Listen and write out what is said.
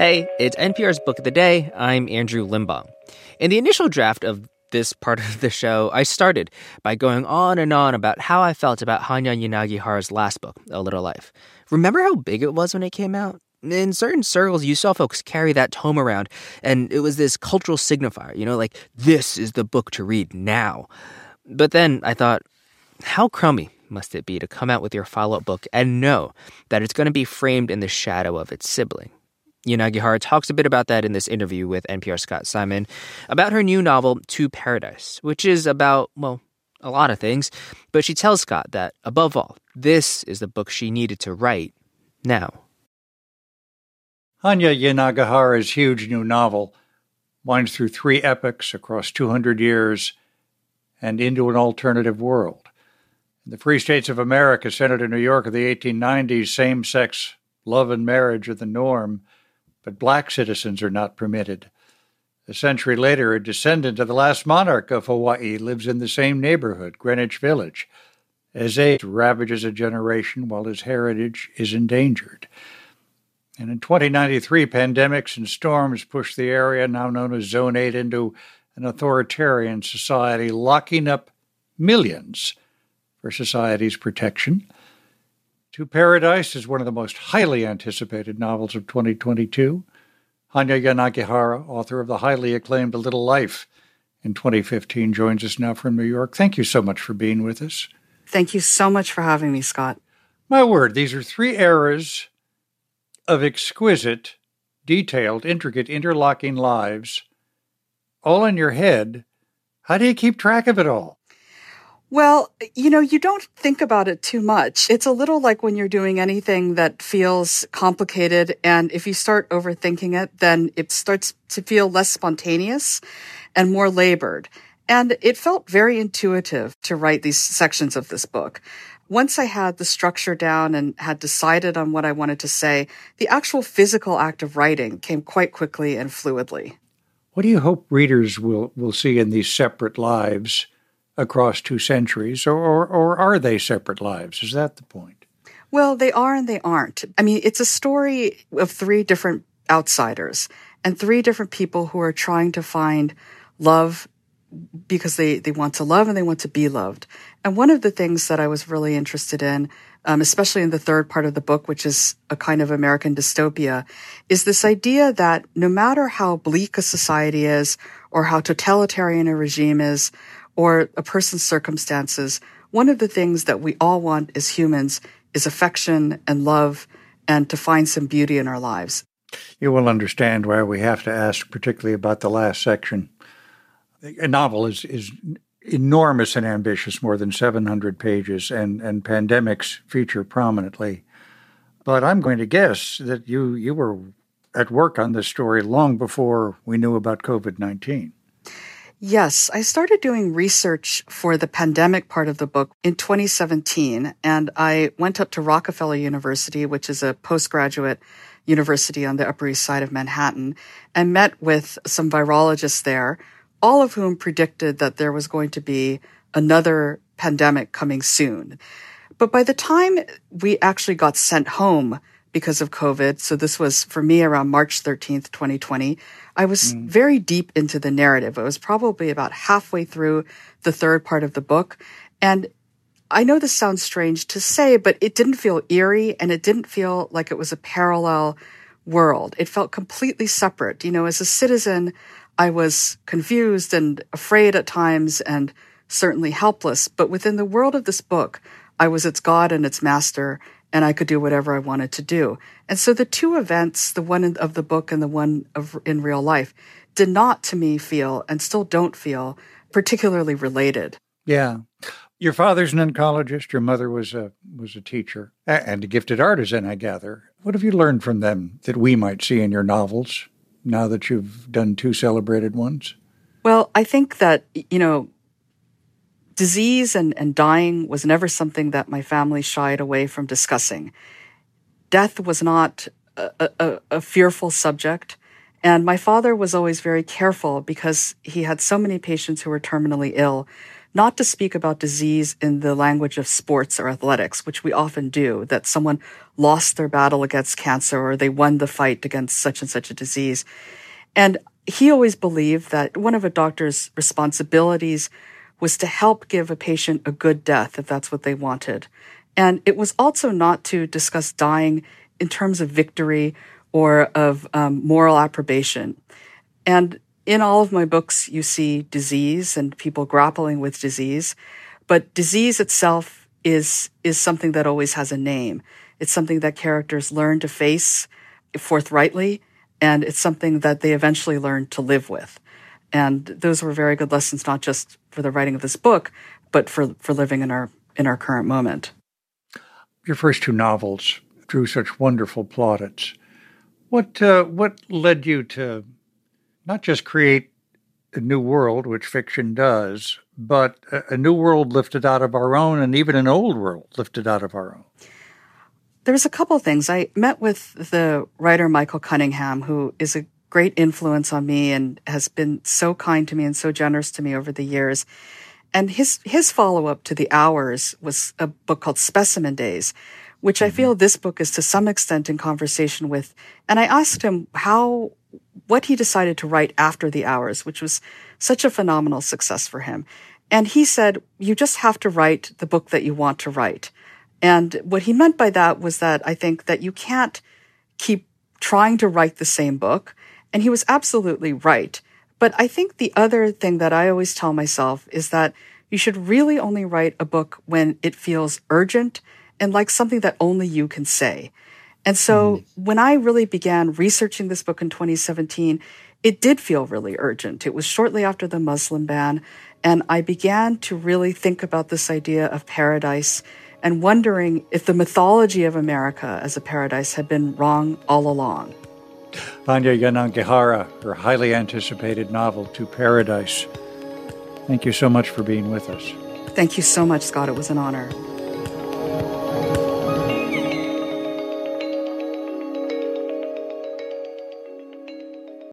Hey, it's NPR's Book of the Day. I'm Andrew Limbong. In the initial draft of this part of the show, I started by going on and on about how I felt about Hanya Yanagihara's last book, A Little Life. Remember how big it was when it came out? In certain circles, you saw folks carry that tome around, and it was this cultural signifier, you know, like, this is the book to read now. But then I thought, how crummy must it be to come out with your follow up book and know that it's going to be framed in the shadow of its sibling? Yanagihara talks a bit about that in this interview with NPR Scott Simon about her new novel, To Paradise, which is about, well, a lot of things, but she tells Scott that, above all, this is the book she needed to write now. Hanya Yanagihara's huge new novel winds through three epochs across 200 years and into an alternative world. In the Free States of America, in New York of the 1890s, same sex love and marriage are the norm but black citizens are not permitted. A century later, a descendant of the last monarch of Hawaii lives in the same neighborhood, Greenwich Village, as age ravages a generation while his heritage is endangered. And in 2093, pandemics and storms pushed the area now known as Zone 8 into an authoritarian society, locking up millions for society's protection. To Paradise is one of the most highly anticipated novels of 2022. Hanya Yanagihara, author of the highly acclaimed A Little Life in 2015, joins us now from New York. Thank you so much for being with us. Thank you so much for having me, Scott. My word, these are three eras of exquisite, detailed, intricate, interlocking lives, all in your head. How do you keep track of it all? Well, you know, you don't think about it too much. It's a little like when you're doing anything that feels complicated. And if you start overthinking it, then it starts to feel less spontaneous and more labored. And it felt very intuitive to write these sections of this book. Once I had the structure down and had decided on what I wanted to say, the actual physical act of writing came quite quickly and fluidly. What do you hope readers will, will see in these separate lives? Across two centuries, or, or, or are they separate lives? Is that the point? Well, they are and they aren't. I mean, it's a story of three different outsiders and three different people who are trying to find love because they, they want to love and they want to be loved. And one of the things that I was really interested in, um, especially in the third part of the book, which is a kind of American dystopia, is this idea that no matter how bleak a society is or how totalitarian a regime is, or a person's circumstances, one of the things that we all want as humans is affection and love and to find some beauty in our lives. You will understand why we have to ask, particularly about the last section. A novel is, is enormous and ambitious, more than 700 pages, and, and pandemics feature prominently. But I'm going to guess that you, you were at work on this story long before we knew about COVID 19. Yes, I started doing research for the pandemic part of the book in 2017, and I went up to Rockefeller University, which is a postgraduate university on the Upper East Side of Manhattan, and met with some virologists there, all of whom predicted that there was going to be another pandemic coming soon. But by the time we actually got sent home because of COVID, so this was for me around March 13th, 2020, I was mm. very deep into the narrative. I was probably about halfway through the third part of the book. And I know this sounds strange to say, but it didn't feel eerie and it didn't feel like it was a parallel world. It felt completely separate. You know, as a citizen, I was confused and afraid at times and certainly helpless. But within the world of this book, I was its God and its master and I could do whatever I wanted to do. And so the two events, the one of the book and the one of in real life, did not to me feel and still don't feel particularly related. Yeah. Your father's an oncologist, your mother was a was a teacher and a gifted artisan, I gather. What have you learned from them that we might see in your novels now that you've done two celebrated ones? Well, I think that, you know, disease and, and dying was never something that my family shied away from discussing. Death was not a, a, a fearful subject. And my father was always very careful because he had so many patients who were terminally ill not to speak about disease in the language of sports or athletics, which we often do, that someone lost their battle against cancer or they won the fight against such and such a disease. And he always believed that one of a doctor's responsibilities was to help give a patient a good death if that's what they wanted. And it was also not to discuss dying in terms of victory or of um, moral approbation. And in all of my books, you see disease and people grappling with disease, but disease itself is, is something that always has a name. It's something that characters learn to face forthrightly, and it's something that they eventually learn to live with. And those were very good lessons, not just for the writing of this book, but for, for living in our, in our current moment. Your first two novels drew such wonderful plaudits. What, uh, what led you to not just create a new world, which fiction does, but a, a new world lifted out of our own and even an old world lifted out of our own. There's a couple things. I met with the writer Michael Cunningham, who is a great influence on me and has been so kind to me and so generous to me over the years. And his his follow up to the hours was a book called Specimen Days, which I mm-hmm. feel this book is to some extent in conversation with. And I asked him how what he decided to write after the hours, which was such a phenomenal success for him. And he said, you just have to write the book that you want to write. And what he meant by that was that I think that you can't keep trying to write the same book. And he was absolutely right. But I think the other thing that I always tell myself is that you should really only write a book when it feels urgent and like something that only you can say. And so mm. when I really began researching this book in 2017, it did feel really urgent. It was shortly after the Muslim ban. And I began to really think about this idea of paradise and wondering if the mythology of America as a paradise had been wrong all along. Hanya Yanagihara, her highly anticipated novel, To Paradise. Thank you so much for being with us. Thank you so much, Scott. It was an honor.